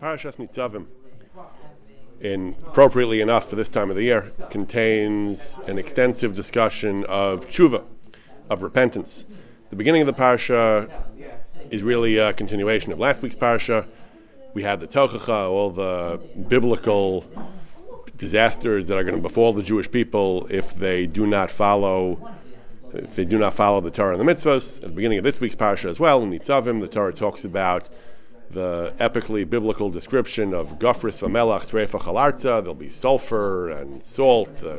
Parashas Nitzavim, in appropriately enough for this time of the year, contains an extensive discussion of tshuva, of repentance. The beginning of the parasha is really a continuation of last week's parasha. We had the Tochacha, all the biblical disasters that are going to befall the Jewish people if they do not follow if they do not follow the Torah and the mitzvahs. At the beginning of this week's parasha as well, in Nitzavim, the Torah talks about the epically biblical description of Gofris Vamelach Srefa. There'll be sulfur and salt. Uh,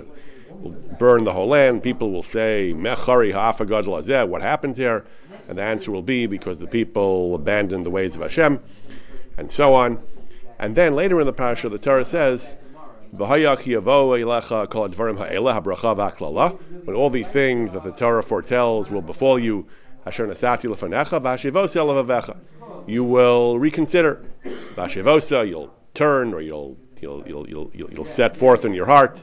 will burn the whole land. People will say, Mechari ha'afagad lazeh, what happened here? And the answer will be because the people abandoned the ways of Hashem, and so on. And then later in the parasha, the Torah says, when all these things that the Torah foretells will befall you, you will reconsider. You'll turn or you'll, you'll, you'll, you'll, you'll set forth in your heart,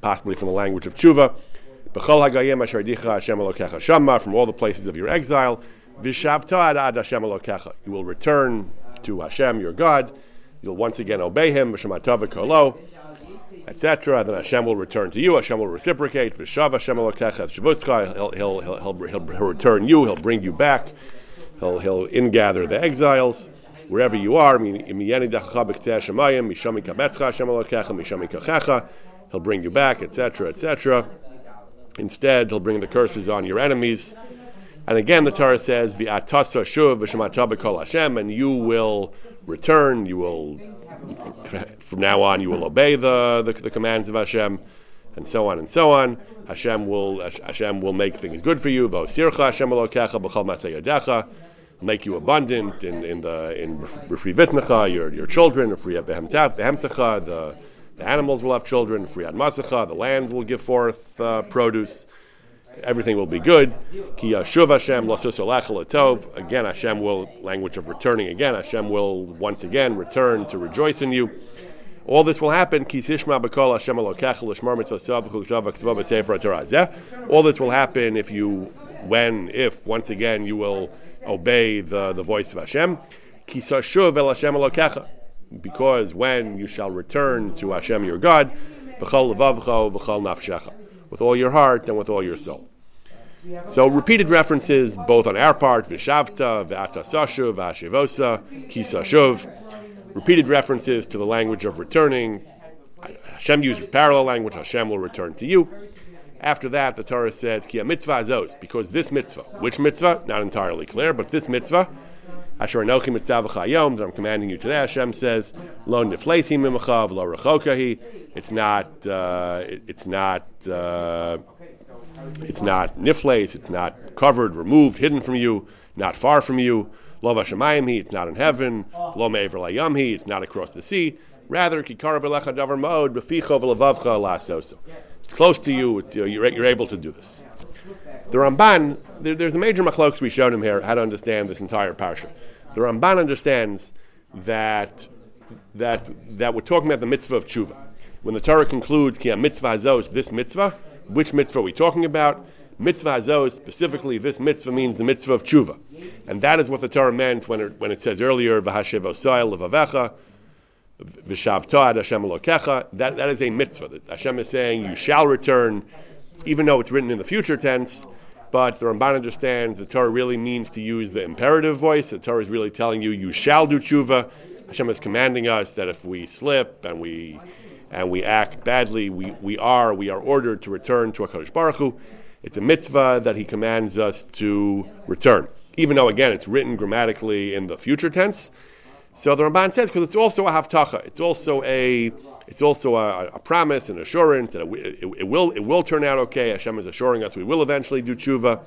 possibly from the language of tshuva. From all the places of your exile, you will return to Hashem, your God. You'll once again obey Him, etc. Then Hashem will return to you. Hashem will reciprocate. He'll, he'll, he'll, he'll, he'll return you. He'll bring you back. He'll, he'll ingather the exiles wherever you are. He'll bring you back, etc., etc. Instead, he'll bring the curses on your enemies. And again, the Torah says, "V'atasa shuv Hashem," and you will return. You will, from now on, you will obey the, the, the commands of Hashem, and so on and so on. Hashem will Hashem will make things good for you. Make you abundant in, in the in Rifri Vitnecha, your your children, Rifri Behemtecha, the the animals will have children, Friad Masacha, the land will give forth uh, produce, everything will be good. Ki Yashuv Hashem Tov. Again, Hashem will, language of returning again, Hashem will once again return to rejoice in you. All this will happen. All this will happen if you, when, if, once again, you will obey the, the voice of Hashem. Because when you shall return to Hashem your God, with all your heart and with all your soul. So repeated references both on our part, Vishavta, v'ata V'atasashuv, V'ashivosa, Kisashuv, repeated references to the language of returning. Hashem uses parallel language, Hashem will return to you. After that, the Torah says, Ki mitzvah azos, because this mitzvah, which mitzvah? Not entirely clear, but this mitzvah, Asher anochi mitzvah that I'm commanding you today, Hashem says, Lo niflesi mimachav, lo rechokahi. It's not, uh, it, it's not, uh, it's not nifles, it's not covered, removed, hidden from you, not far from you. Lo vashamayim it's not in heaven. Lo me'ever layam it's not across the sea. Rather, kikara v'lecha davar ma'od, b'ficho v'lavavcha la'asoso. It's close to you. You're, you're, able to do this. The Ramban, there, there's a major machlokes we showed him here how to understand this entire parsha. The Ramban understands that that that we're talking about the mitzvah of tshuva. When the Torah concludes ki mitzvah hazos, this mitzvah, which mitzvah are we talking about? Mitzvah hazos, specifically this mitzvah means the mitzvah of tshuva, and that is what the Torah meant when it, when it says earlier v'hashev osai levavecha V'shavtad Hashem Elokecha. That that is a mitzvah. That Hashem is saying you shall return, even though it's written in the future tense. But the Ramban understands the Torah really means to use the imperative voice. The Torah is really telling you you shall do tshuva. Hashem is commanding us that if we slip and we and we act badly, we, we are we are ordered to return to Hakadosh Baruch Hu. It's a mitzvah that He commands us to return, even though again it's written grammatically in the future tense. So the Ramban says because it's also a haftacha, it's also a it's also a, a promise and assurance that it, it, it, will it will turn out okay. Hashem is assuring us we will eventually do tshuva,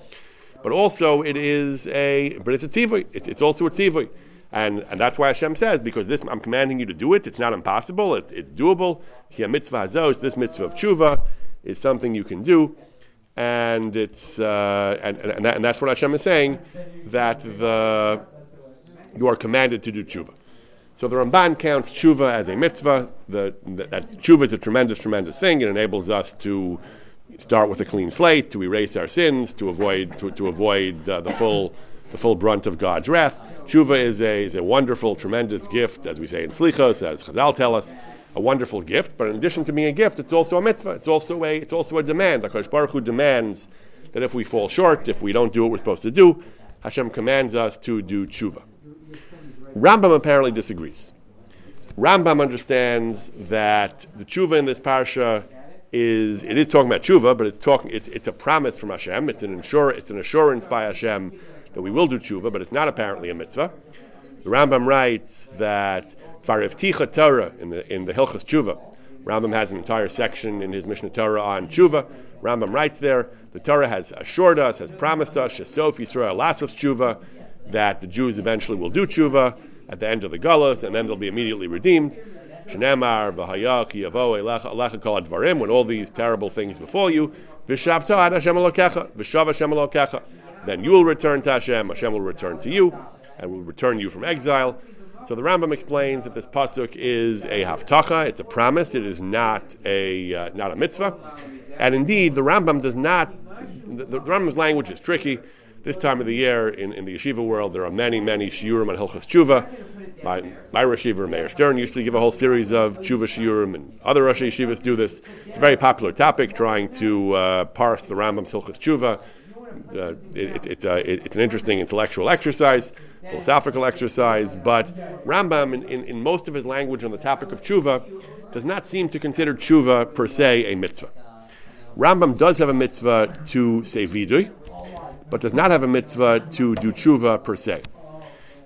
but also it is a but it's a tzivui. It's, it's also a tzivui. And, and that's why Hashem says, because this I'm commanding you to do it, it's not impossible, it's, it's doable. Here mitzvah hazos, this mitzvah of tshuva is something you can do. And it's uh, and, and, that, and that's what Hashem is saying, that the you are commanded to do tshuva. So the Ramban counts tshuva as a mitzvah. The, that tshuva is a tremendous, tremendous thing. It enables us to start with a clean slate, to erase our sins, to avoid to, to avoid uh, the full the full brunt of God's wrath. Tshuva is a, is a wonderful, tremendous gift, as we say in Slichos, as Chazal tell us, a wonderful gift. But in addition to being a gift, it's also a mitzvah. It's also a, it's also a demand. Hakadosh Baruch Hu demands that if we fall short, if we don't do what we're supposed to do, Hashem commands us to do tshuva. Rambam apparently disagrees. Rambam understands that the tshuva in this parsha is it is talking about tshuva, but it's talking it's, it's a promise from Hashem. It's an insur, it's an assurance by Hashem that we will do tshuva, but it's not apparently a mitzvah. The Rambam writes that Farivticha Torah in the in the Hilchas Tshuva. Rambam has an entire section in his Mishneh Torah on tshuva. Rambam writes there the Torah has assured us, has promised us, Shesof Yisrael Lasos Tshuva, that the Jews eventually will do tshuva at the end of the Gullus, and then they'll be immediately redeemed. Shenemar, V'hayak, Yavo, Elecha, Kol Advarim, when all these terrible things befall you, V'shavta ad Hashem Elokecha, V'shav Hashem Elokecha. Then you will return to Hashem, Hashem will return to you, and will return you from exile. So the Rambam explains that this pasuk is a haftacha; it's a promise. It is not a uh, not a mitzvah. And indeed, the Rambam does not. The, the Rambam's language is tricky this time of the year in, in the yeshiva world, there are many, many shiurim on Hilchas Tshuva. My, my Yeshiva, Meir Stern, used to give a whole series of Tshuva shiurim, and other Rosh Yeshivas do this. It's a very popular topic, trying to uh, parse the Rambam's Hilchas Tshuva. Uh, it, it, uh, it, it's an interesting intellectual exercise, philosophical exercise, but Rambam, in, in, in, most of his language on the topic of tshuva, does not seem to consider tshuva per se a mitzvah. Rambam does have a mitzvah to say vidui, but does not have a mitzvah to do tshuva per se.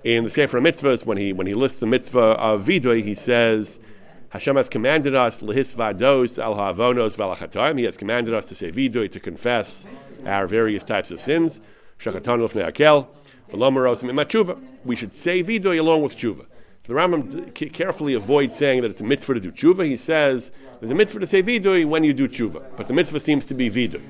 In the Sefer Mitzvahs, when he when he lists the mitzvah of vidui, he says, Hashem has commanded us lehis vados al ha'avonos v'alachatoim. He has commanded us to say vidui to confess our various types of sins. Shakatanu lefnei akel v'lomarosim We should say vidui along with tshuva. The Rambam carefully avoids saying that it's a mitzvah to do tshuva. He says there's a mitzvah to say vidui when you do tshuva, but the mitzvah seems to be vidui.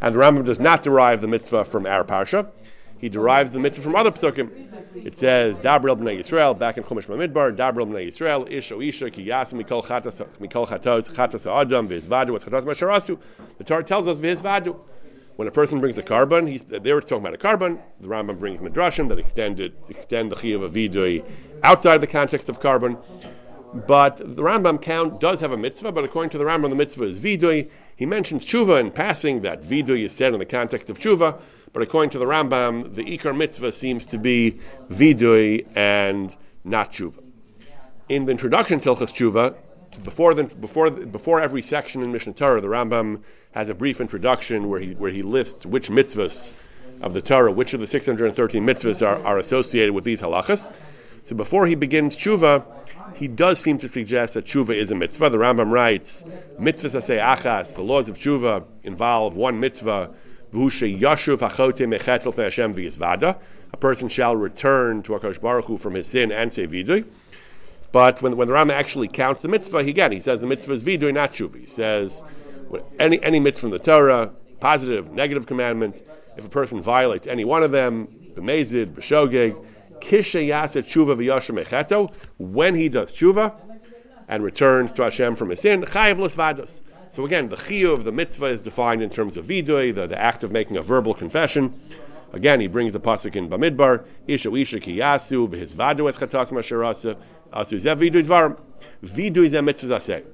And the Rambam does not derive the mitzvah from our parsha. He derives the mitzvah from other psukim. It says, Dabril b'nei Yisrael, back in Chumash Bamidbar, Dabril b'nei Yisrael, Ish o Isha, ki yasim mikol chatas, mikol chatos, chatas adam, v'izvadu, what's chatos masharasu. The Torah tells us v'izvadu. When a person brings a korban, he's, there it's talking about a korban. The Rambam brings midrashim that extend extend the chiyuv of vidui outside the context of korban. But the Rambam count does have a mitzvah, but according to the Rambam, the mitzvah is vidui. He mentions tshuva in passing, that vidui is said in the context of tshuva, but according to the Rambam, the ikar mitzvah seems to be vidui and not tshuva. In the introduction to Hilchas Tshuva, before, the, before, before every section in Mishneh Torah, the Rambam has a brief introduction where he, where he lists which mitzvahs of the Torah, which of the 613 mitzvahs are, are associated with these halachas. So before he begins tshuva, he does seem to suggest that tshuva is a mitzvah. The Rambam writes, mitzvahs say achas, the laws of tshuva involve one mitzvah, yashuv Hashem A person shall return to Akash Baruch Hu from his sin and say vidui. But when, when the Rambam actually counts the mitzvah, he again, he says the mitzvah is vidui, not tshuva. He says any, any mitzvah from the Torah, positive, negative commandment, if a person violates any one of them, b'mezid, b'shogeg, tshuva when he does tshuva and returns to Hashem from his sin, chayav l'svados. So again, the chiyuv of the mitzvah is defined in terms of vidui, the, the act of making a verbal confession. Again, he brings the pasuk in Bamidbar, Isha Isha Ki Yasu, V'hizvadu Es Chatas Masharasa, Asu Zev Vidui Dvarim. Vidui a mitzvah zaseh.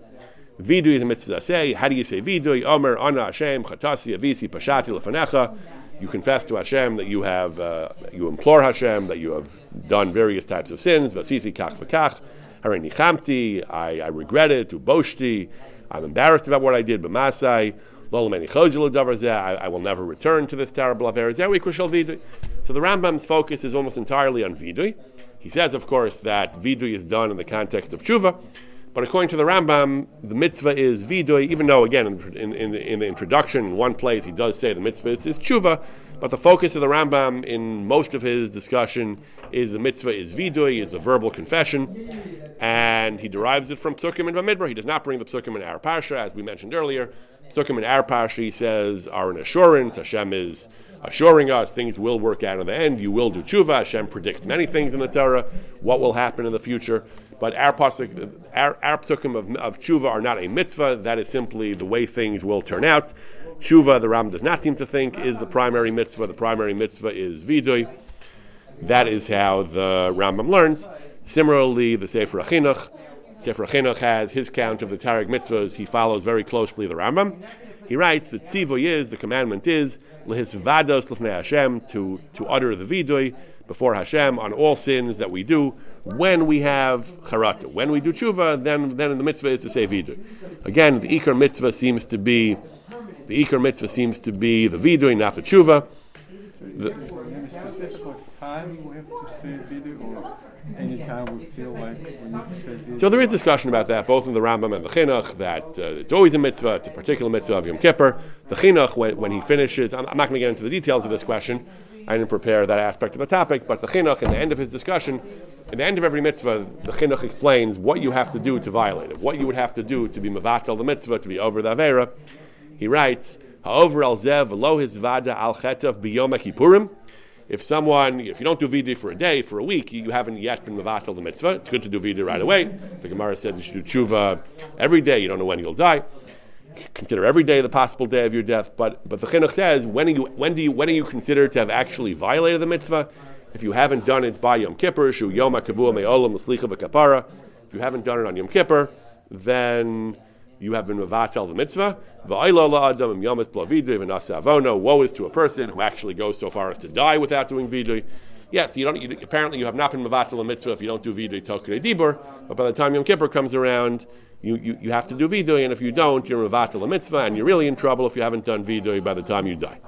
Vidui a mitzvah zaseh. How do you say vidui? Omer, Ana Hashem, Chatasi, Avisi, Pashati, Lefanecha you confess to Hashem that you have, uh, you implore Hashem that you have done various types of sins. Vasisi kach v'kach, harini chamti. I, regret it. Uboshti. I'm embarrassed about what I did. B'masai. I, I will never return to this terrible affair. So the Rambam's focus is almost entirely on vidui. He says, of course, that vidui is done in the context of tshuva, but according to the Rambam, the mitzvah is vidui, even though, again, in, in, in, the introduction, in one place, he does say the mitzvah is, is tshuva, but the focus of the Rambam in most of his discussion is the mitzvah is vidui, is the verbal confession, and he derives it from psukim and Bamidbar. He does not bring the psukim in our parsha, as we mentioned earlier. Psukim in our he says, are an assurance. Hashem is assuring us things will work out in the end. You will do tshuva. Hashem predicts many things in the Torah, what will happen in the future. But our pasuk, our, our of, of tshuva are not a mitzvah. That is simply the way things will turn out. Tshuva, the Ram does not seem to think, is the primary mitzvah. The primary mitzvah is vidui. That is how the Rambam learns. Similarly, the Sefer HaChinuch, Sefer HaChinuch has his count of the Taryag mitzvahs. He follows very closely the Rambam. He writes that tzivoy is, the commandment is, lehisvados lefnei Hashem, to, to utter the vidui before Hashem on all sins that we do when we have charata. When we do tshuva, then, then the mitzvah is to say vidui. Again, the ikar mitzvah seems to be, the ikar mitzvah seems to be the vidui, not the tshuva. The, like? So there is discussion about that, both in the Rambam and the Chinuch, that uh, it's always a mitzvah, it's a particular mitzvah of Yom Kippur. The Chinuch, when, when he finishes, I'm, I'm not going to get into the details of this question, I didn't prepare that aspect of the topic, but the Chinuch, in the end of his discussion, at the end of every mitzvah, the Chinuch explains what you have to do to violate it, what you would have to do to be Mavatal the mitzvah, to be over the Avera. He writes, Ha'over al zev lo his vada al chetav biyom. If someone, if you don't do vidui for a day, for a week, you haven't yet been mavatal the mitzvah. It's good to do vidui right away. The Gemara says you should do tshuva every day. You don't know when you'll die. Consider every day the possible day of your death. But but the chinuch says when are you when do you when are you considered to have actually violated the mitzvah? If you haven't done it by Yom Kippur, shu Yom V'Kapara. If you haven't done it on Yom Kippur, then you have been mevatel the mitzvah. Woe is to a person who actually goes so far as to die without doing vidui. Yes, you don't. You, apparently, you have not been mevatel the mitzvah if you don't do vidui tokei dibur. But by the time Yom Kippur comes around, you, you, you have to do vidui, and if you don't, you're mevatel the mitzvah, and you're really in trouble if you haven't done vidui by the time you die.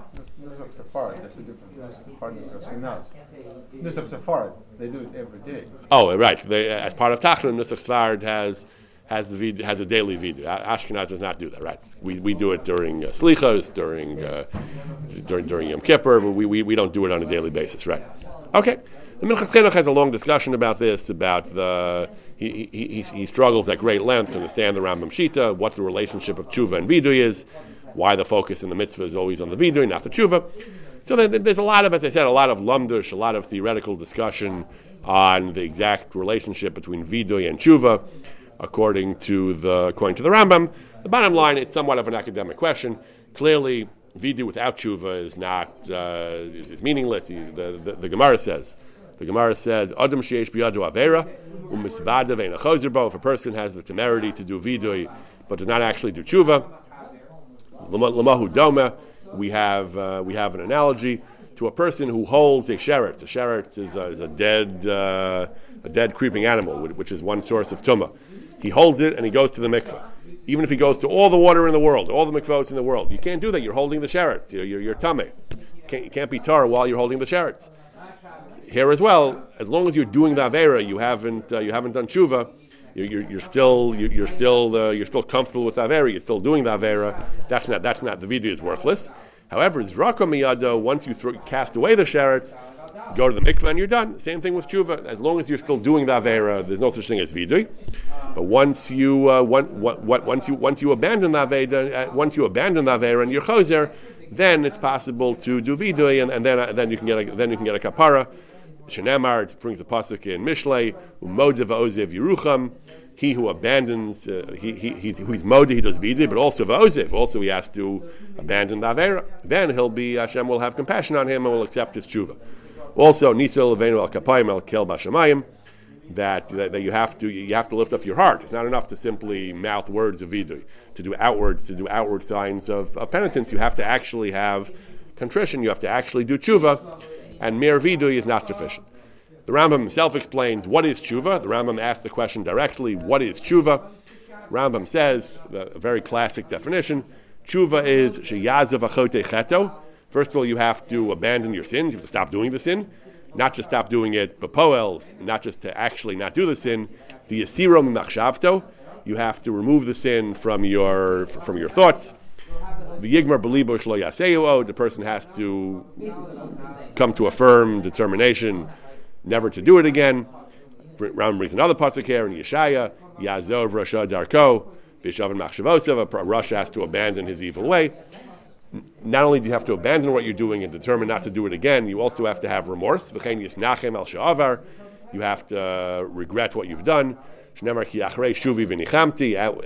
Nusach Sefard, they do it every day. Oh, right. They, as part of Tachnun, Nusach Sefard has has the vid, has a daily vidui. Ashkenaz does not do that, right? We, we do it during uh, slichos, during uh, during during Yom Kippur, but we, we, we don't do it on a daily basis, right? Okay. The Minchas Chinuch has a long discussion about this, about the he, he, he, struggles at great length to understand the Rambam Shita, what the relationship of tshuva and vidui is, why the focus in the mitzvah is always on the vidui, not the tshuva. So there's a lot of, as I said, a lot of lumdish, a lot of theoretical discussion on the exact relationship between vidui and tshuva according to the according to the Rambam. The bottom line, it's somewhat of an academic question. Clearly, vidu without tshuva is not uh, is, meaningless. The, the, the, Gemara says. The Gemara says, "Adam sheish biyadu avera umisvada ve'nachozerbo." If a person has the temerity to do vidui but does not actually do tshuva, lamahu doma. We have uh, we have an analogy to a person who holds a sheretz. A sheretz is a, is a dead uh, a dead creeping animal, which is one source of tumah. He holds it and he goes to the mikveh. Even if he goes to all the water in the world, all the mikvahs in the world, you can't do that. You're holding the sheretz. You're, you're. You can't, you can't be tar while you're holding the sheretz. Here as well, as long as you're doing the avera, you haven't uh, you haven't done tshuva. You're, you're, you're still you're, you're still uh, you're still comfortable with avera. You're still doing the avera. That's not that's not the vidui is worthless. However, zraka miyado once you throw, cast away the sheretz, go to the mikveh and you're done. Same thing with tshuva. As long as you're still doing the avera, there's no such thing as vidui. But once you uh, one, what, what, once you once you abandon the avera, uh, once you abandon the avera and you're choser, then it's possible to do vidui, and, and then uh, then you can get a, then you can get a kapara. Shenemar brings a pasuk in Mishlei, Umodev Ozev Yerucham. He who abandons, uh, he, he, he's, he's mode, he does vidui, but also v'ozev. Also, he has to abandon the avera. Then he'll be Hashem will have compassion on him and will accept his tshuva. Also, Nisel Levenu Al Kapayim Al Kel Bashamayim, that, that, that you have to you have to lift up your heart. It's not enough to simply mouth words of vidui, to do outwards, to do outward signs of, of penitence. You have to actually have contrition. You have to actually do tshuva, and mere vidui is not sufficient. The Rambam himself explains what is tshuva. The Rambam asks the question directly, "What is tshuva?" Rambam says a very classic definition: tshuva is sheyazav achote cheto First of all, you have to abandon your sins. You have to stop doing the sin. Not just stop doing it, but poel, not just to actually not do the sin. The yasiro machshavto, you have to remove the sin from your from your thoughts. The yigmar belibo shlo yaseo, the person has to come to a firm determination never to do it again. Ram brings another pasuk here in Yeshaya, Yazov Rasha Darko, Bishav and Machshavosov, Rasha has to abandon his evil way not only do you have to abandon what you're doing and determine not to do it again, you also have to have remorse. You have to uh, regret what you've done.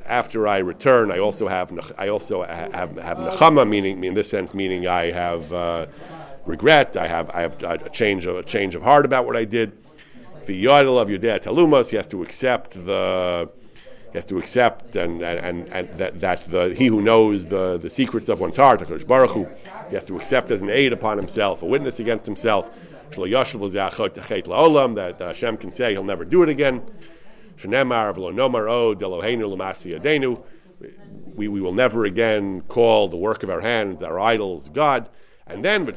After I return, I also have I also have, have nechama, meaning in this sense, meaning I have uh, regret. I have I have a change of a change of heart about what I did. The yadel of Yudea Talumas, he has to accept the he has to accept and, and, and, that, that the, he who knows the, the secrets of one's heart, Baruch Hu, he has to accept as an aid upon himself, a witness against himself, that Hashem can say he'll never do it again. We, we will never again call the work of our hands, our idols, God. And then, he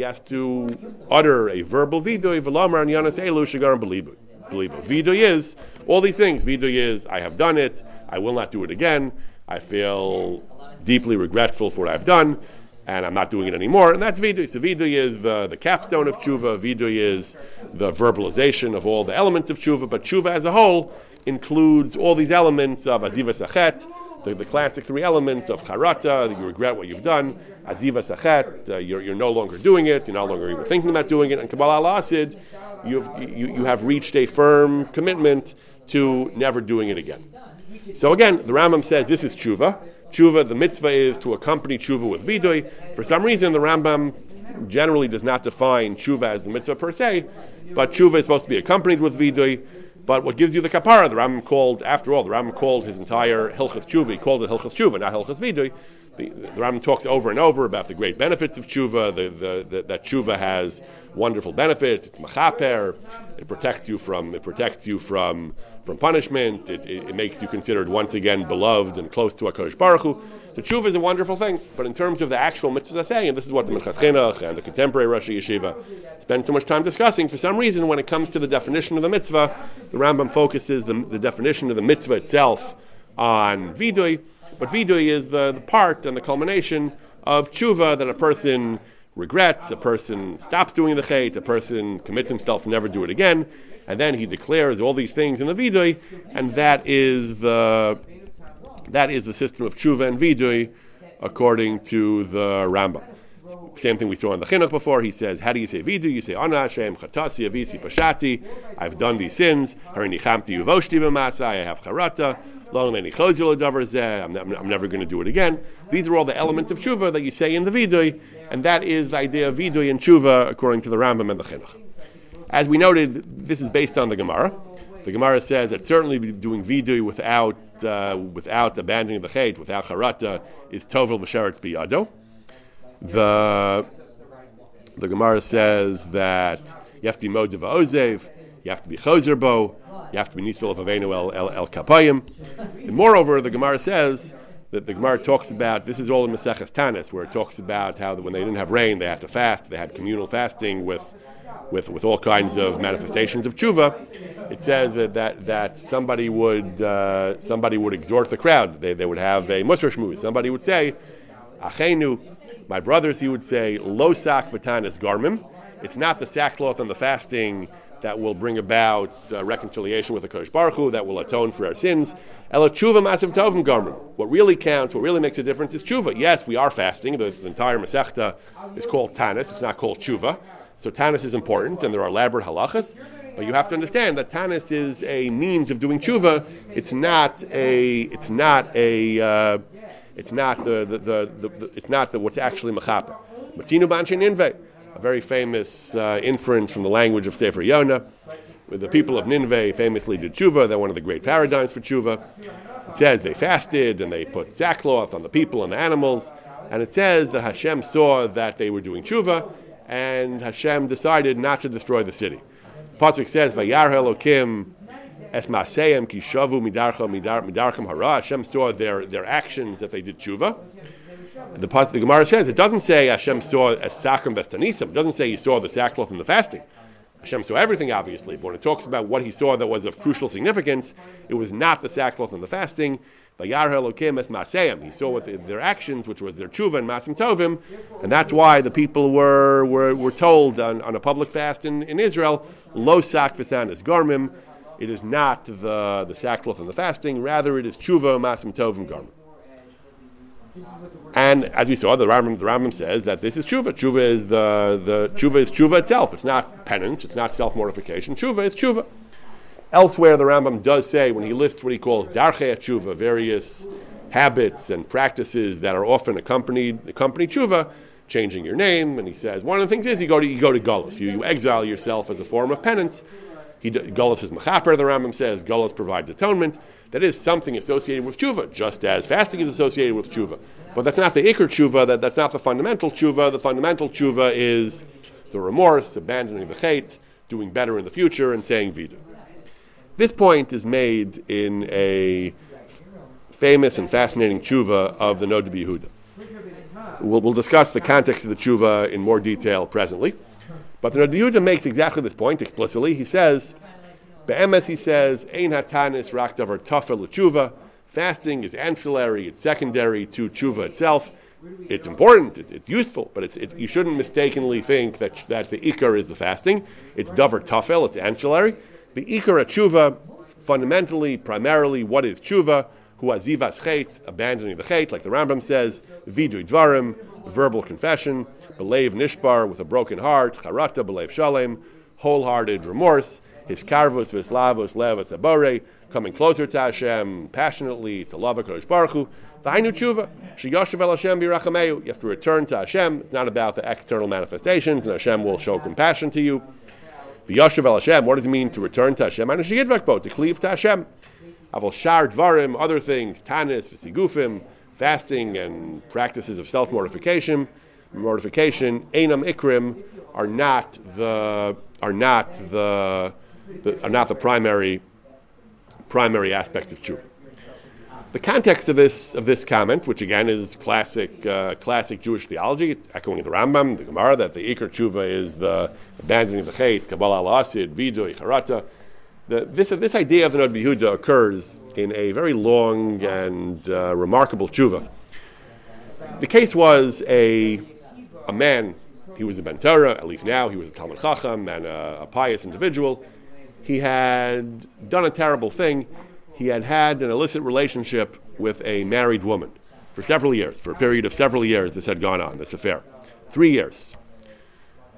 has to utter a verbal vidoy, v'lomar and yanas elu shigarim believe Vidoy is all these things. Vidoy is, I have done it, I will not do it again, I feel deeply regretful for what I've done, and I'm not doing it anymore. And that's Vidoy. So Vidoy is the, the capstone of Tshuva, Vidoy is the verbalization of all the elements of Tshuva, but Tshuva as a whole includes all these elements of Aziva Sachet, the, the classic three elements of Charata, you regret what you've done, Aziva Sachet, uh, you're, you're no longer doing it, you're no longer even thinking about doing it, and Kabbalah al Asid, you've, you, you have reached a firm commitment to never doing it again. So again, the Rambam says this is tshuva. Tshuva, the mitzvah is to accompany tshuva with vidui. For some reason, the Rambam generally does not define tshuva as the mitzvah per se, but tshuva is supposed to be accompanied with vidui. But what gives you the kapara, the Rambam called, after all, the Rambam called his entire Hilchas Tshuva, he called it Hilchas Tshuva, not Hilchas Vidui. The, the Rambam talks over and over about the great benefits of tshuva, the, the, the, that tshuva has wonderful benefits. It's machaper. It protects you from it protects you from from punishment. It, it, it makes you considered once again beloved and close to Hakadosh Baruch Hu. The tshuva is a wonderful thing, but in terms of the actual mitzvahs I saying, and this is what the Chinuch and the contemporary Rosh Yeshiva spend so much time discussing. For some reason, when it comes to the definition of the mitzvah, the Rambam focuses the, the definition of the mitzvah itself on vidui but vidui is the, the part and the culmination of tshuva that a person regrets, a person stops doing the chait, a person commits himself to never do it again, and then he declares all these things in the vidui, and that is the that is the system of tshuva and vidui according to the Rambam. Same thing we saw in the Chinuch before. He says, How do you say vidu? You say, Ana Hashem, Chatasi, Avisi, Pashati. I've done these sins. Harini Chamti, Uvoshti. I have Charata. I'm, I'm never going to do it again. These are all the elements of tshuva that you say in the vidui, and that is the idea of vidui and tshuva according to the Rambam and the Chinuch. As we noted, this is based on the Gemara. The Gemara says that certainly doing vidui without uh, without abandoning the chait, without charata, is tovel b'sheretz biyado. The the Gemara says that you have to be modev ozev, you have to be chozerbo, you have to be nisol of avenu el, el, el kapayim. And moreover, the Gemara says that the Gemara talks about this is all in Maseches Tanis, where it talks about how when they didn't have rain, they had to fast. They had communal fasting with with, with all kinds of manifestations of tshuva. It says that that, that somebody would uh, somebody would exhort the crowd. They, they would have a musar shmuz. Somebody would say, "Achenu, my brothers," he would say, "Lo sak v'tanis garmim." It's not the sackcloth and the fasting that will bring about uh, reconciliation with the Kodesh Baruch Hu, that will atone for our sins. Ela tshuva massive tovim garmin. What really counts, what really makes a difference is tshuva. Yes, we are fasting. The, the entire Masechta is called Tanis. It's not called tshuva. So Tanis is important, and there are elaborate halachas. But you have to understand that Tanis is a means of doing tshuva. It's not a. It's not a. Uh, it's not the, the, the, the, it's not the, what's actually machapa. Matzinu banshin inve a very famous uh, inference from the language of Sefer Yonah. The people of Nineveh famously did tshuva. They're one of the great paradigms for tshuva. It says they fasted and they put sackcloth on the people and the animals. And it says that Hashem saw that they were doing tshuva, and Hashem decided not to destroy the city. Pasuk says, "Vayar Elokim es maseim ki shavu midarcham hara." Hashem saw their their actions that they did tshuva, the, the Gemara says it doesn't say Hashem saw a sakram bestanisim. It doesn't say he saw the sackcloth and the fasting. Hashem saw everything, obviously, but when it talks about what he saw that was of crucial significance, it was not the sackcloth and the fasting. He saw with their actions, which was their tshuva and masim tovim, and that's why the people were were, were told on, on a public fast in, in Israel, lo sak v'sanis garmim. It is not the, the sackcloth and the fasting, rather it is tshuva, masim tovim, garmim. And as we saw, the Rambam, the Rambam says that this is tshuva. Tshuva is the, the tshuva is tshuva itself. It's not penance. It's not self mortification. Tshuva is tshuva. Elsewhere, the Rambam does say when he lists what he calls darchei tshuva, various habits and practices that are often accompanied accompany tshuva, changing your name, and he says one of the things is you go to you go to Gullus, you, you exile yourself as a form of penance. He, Gullus is mechaper, the Rambam says. Gullus provides atonement. That is something associated with tshuva, just as fasting is associated with tshuva. But that's not the ikr tshuva. That, that's not the fundamental tshuva. The fundamental tshuva is the remorse, abandoning the chait, doing better in the future, and saying vidu. This point is made in a famous and fascinating tshuva of the Nod Yehuda. We'll, we'll, discuss the context of the tshuva in more detail presently. But the Nod Yehuda makes exactly this point explicitly. He says, Be'emes, he says, Ein hatanis rak davar tafel tshuva. Fasting is ancillary, it's secondary to tshuva itself. It's important, it's, it's useful, but it's, it, you shouldn't mistakenly think that, that the ikar is the fasting. It's davar tafel, it's ancillary. The ikar tshuva, fundamentally, primarily, what is tshuva? Who azivas chet, abandoning the chet, like the Rambam says, vidu dvarim, verbal confession, belev nishbar, with a broken heart, charata belev shalem, wholehearted remorse, his karvus v'slavus levas abore, coming closer to Hashem, passionately to love HaKadosh Baruch Hu. V'hainu tshuva, sheyoshev el Hashem b'rachameu. You have to return to Hashem. It's not about the external manifestations, and Hashem will show compassion to you. V'yoshev el Hashem, what does it mean to return to Hashem? And to cleave to Hashem. Avol shar dvarim, other things, tanis, v'sigufim, fasting and practices of self-mortification, mortification, enam ikrim, are not the are not the, the are not the primary primary aspects of tshuva. The context of this of this comment, which again is classic uh, classic Jewish theology, echoing the Rambam, the Gemara, that the Iker tshuva is the abandoning of the chait, Kabbalah al Asid, Vidu, Harata. This this idea of the Nod Yehuda occurs in a very long and uh, remarkable tshuva. The case was a a man. He was a Ben Torah, at least now he was a Talmud Chacham and a, a pious individual he had done a terrible thing. He had had an illicit relationship with a married woman for several years. For a period of several years, this had gone on, this affair. Three years.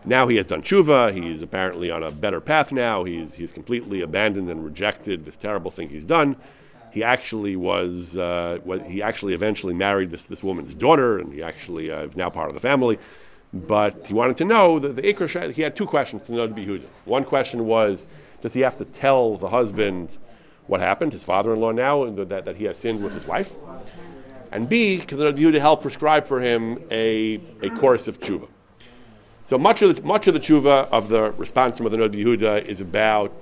Now he has done tshuva. He's apparently on a better path now. He's, he's completely abandoned and rejected this terrible thing he's done. He actually was, uh, was he actually eventually married this, this woman's daughter, and he actually uh, is now part of the family. But he wanted to know that the Ikr, he had two questions to know to be Huda. One question was, does he have to tell the husband what happened, his father-in-law now, that, that he has sinned with his wife? And B, can you to help prescribe for him a, a course of tshuva. So much of the, much of the tshuva of the response from the Nod Yehuda is about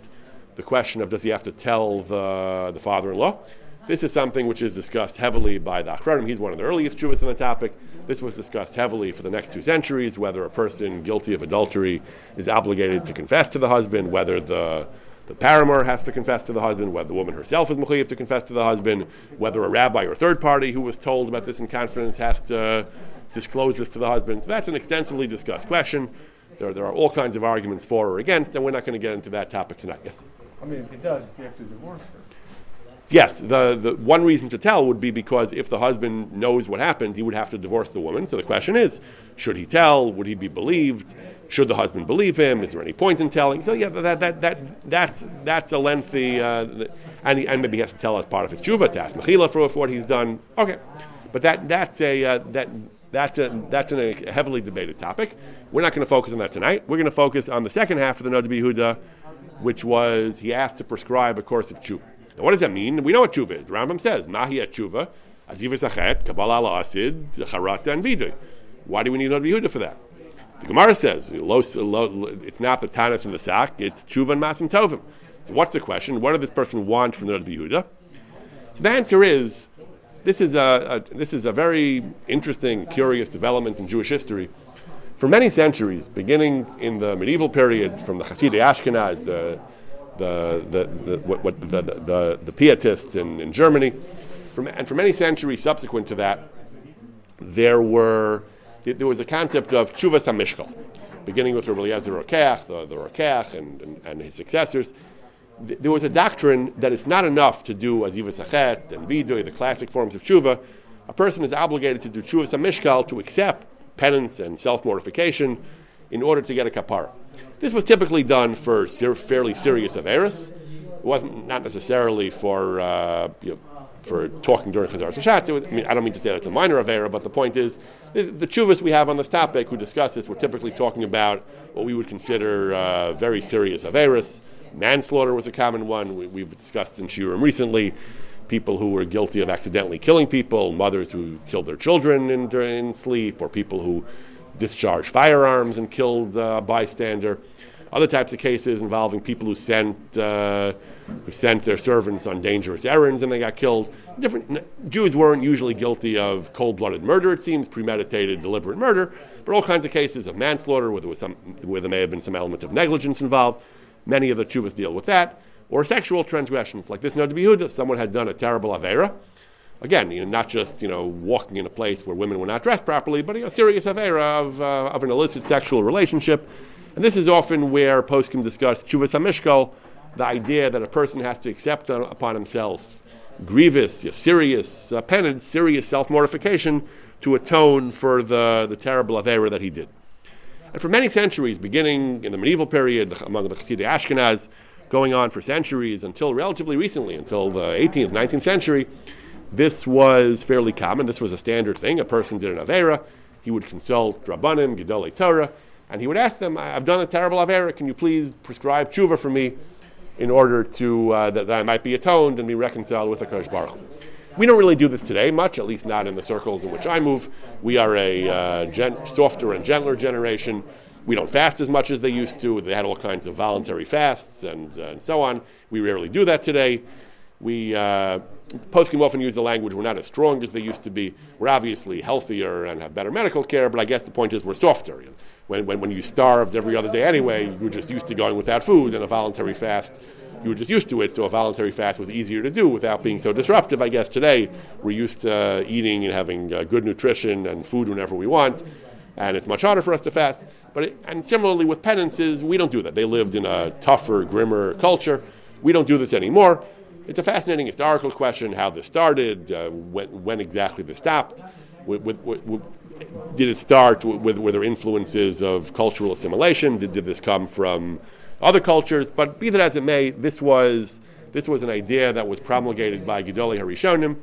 the question of does he have to tell the, the father-in-law? This is something which is discussed heavily by the Achronim. He's one of the earliest Jews on the topic. This was discussed heavily for the next two centuries, whether a person guilty of adultery is obligated to confess to the husband, whether the, the paramour has to confess to the husband, whether the woman herself is mechuyev to confess to the husband, whether a rabbi or a third party who was told about this in confidence has to disclose this to the husband. So that's an extensively discussed question. There, there are all kinds of arguments for or against, and we're not going to get into that topic tonight. Yes? I mean, if he does, he has to divorce her. Yes, the, the one reason to tell would be because if the husband knows what happened, he would have to divorce the woman. So the question is, should he tell? Would he be believed? Should the husband believe him? Is there any point in telling? So yeah, that, that, that, that's, that's a lengthy, uh, and, he, and maybe he has to tell as part of his tshuva to ask mechila for, for what he's done. Okay, but that, that's a uh, that that's a that's a heavily debated topic. We're not going to focus on that tonight. We're going to focus on the second half of the Nod Yehuda, which was he asked to prescribe a course of tshuva. Now, what does that mean? We know what tshuva is. The Rambam says, Mahi tshuva, azivas achet, kabbalah la asid, charata, and vidu. Why do we need Nod Yehuda for that? The Gemara says, it's not the tanis and the sack, it's tshuva and mas and tovim. So what's the question? What does this person want from the Nod Yehuda? So the answer is, this is a, a, this is a very interesting, curious development in Jewish history. For many centuries, beginning in the medieval period, from the Chassidei Ashkenaz, the the, the, the, what, what, the, the, the, Pietists in, in Germany. From, and for many centuries subsequent to that, there were there was a concept of Tshuvas HaMishkal, beginning with Rabbi Eliezer Rokeach, the, the and, and, and, his successors. There was a doctrine that it's not enough to do Azivas Achet and Vidui, the classic forms of Tshuva. A person is obligated to do Tshuvas HaMishkal to accept penance and self mortification in order to get a kapara. This was typically done for ser- fairly serious averis. It wasn't not necessarily for uh, you know, for talking during Chazar Shabbat. I mean, I don't mean to say that's a minor avera, but the point is, the, the chuvas we have on this topic who discuss this, we're typically talking about what we would consider uh, very serious averas. Manslaughter was a common one. We, have discussed in Shiurim recently people who were guilty of accidentally killing people, mothers who killed their children in, in sleep, or people who discharged firearms and killed a bystander. Other types of cases involving people who sent uh, who sent their servants on dangerous errands and they got killed. Different Jews weren't usually guilty of cold-blooded murder. It seems premeditated, deliberate murder, but all kinds of cases of manslaughter, where there was some, where there may have been some element of negligence involved. Many of the Chuvas deal with that, or sexual transgressions like this. No, to someone had done a terrible avera. Again, you know, not just you know walking in a place where women were not dressed properly, but a serious avera of, uh, of an illicit sexual relationship. And this is often where poskim discuss tshuvas hamishkal, the idea that a person has to accept upon himself grievous, serious uh, penance, serious self mortification to atone for the, the terrible avera that he did. And for many centuries, beginning in the medieval period among the Chassidei Ashkenaz, going on for centuries until relatively recently, until the 18th, 19th century, this was fairly common. This was a standard thing. A person did an avera, he would consult Rabbanim, Gedolei Torah, and he would ask them, I've done a terrible avera, can you please prescribe tshuva for me in order to, uh, that, that, I might be atoned and be reconciled with the Kodesh Baruch We don't really do this today much, at least not in the circles in which I move. We are a uh, gen- softer and gentler generation. We don't fast as much as they used to. They had all kinds of voluntary fasts and, uh, and so on. We rarely do that today. We uh, poskim often use the language we're not as strong as they used to be. We're obviously healthier and have better medical care, but I guess the point is we're softer when, when, when you starved every other day anyway, you were just used to going without food, and a voluntary fast, you were just used to it, so a voluntary fast was easier to do without being so disruptive. I guess today we're used to eating and having uh, good nutrition and food whenever we want, and it's much harder for us to fast. But it, and similarly with penances, we don't do that. They lived in a tougher, grimmer culture. We don't do this anymore. It's a fascinating historical question how this started, uh, when, when, exactly this stopped. With, with, with, did it start with, with their influences of cultural assimilation? Did, did this come from other cultures? But be that as it may, this was this was an idea that was promulgated by Gedolei Harishonim,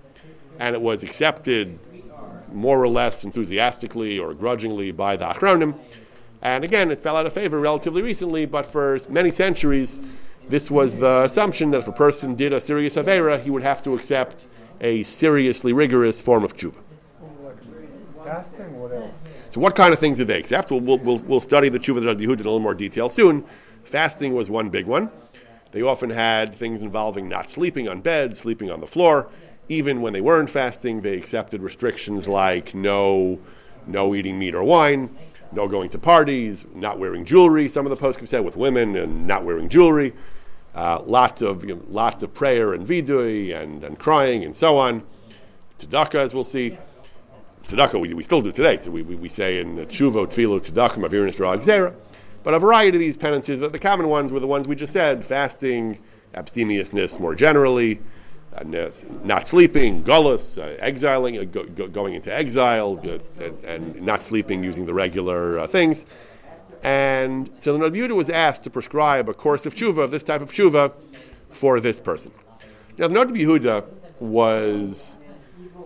and it was accepted more or less enthusiastically or grudgingly by the Achronim. And again, it fell out of favor relatively recently, but for many centuries, this was the assumption that if a person did a serious Avera, he would have to accept a seriously rigorous form of tshuva. Fasting, what? So, what kind of things did they accept? We'll, we'll, we'll study the Tshuva Yehud in a little more detail soon. Fasting was one big one. They often had things involving not sleeping on bed, sleeping on the floor. Even when they weren't fasting, they accepted restrictions like no, no eating meat or wine, no going to parties, not wearing jewelry. Some of the poskim said with women and not wearing jewelry. Uh, lots of you know, lots of prayer and vidui and, and crying and so on. Tzedakah, as we'll see tzedakah we, we still do today. So we, we, we say in tshuva, tefillah, tzedakah, mavirin zera. But a variety of these penances, the, the common ones were the ones we just said: fasting, abstemiousness more generally, uh, not sleeping, gullus, uh, exiling, uh, go, go, going into exile, uh, and, and, not sleeping using the regular uh, things. And so the Rabbi was asked to prescribe a course of tshuva, of this type of tshuva, for this person. Now, the Rabbi Yehuda was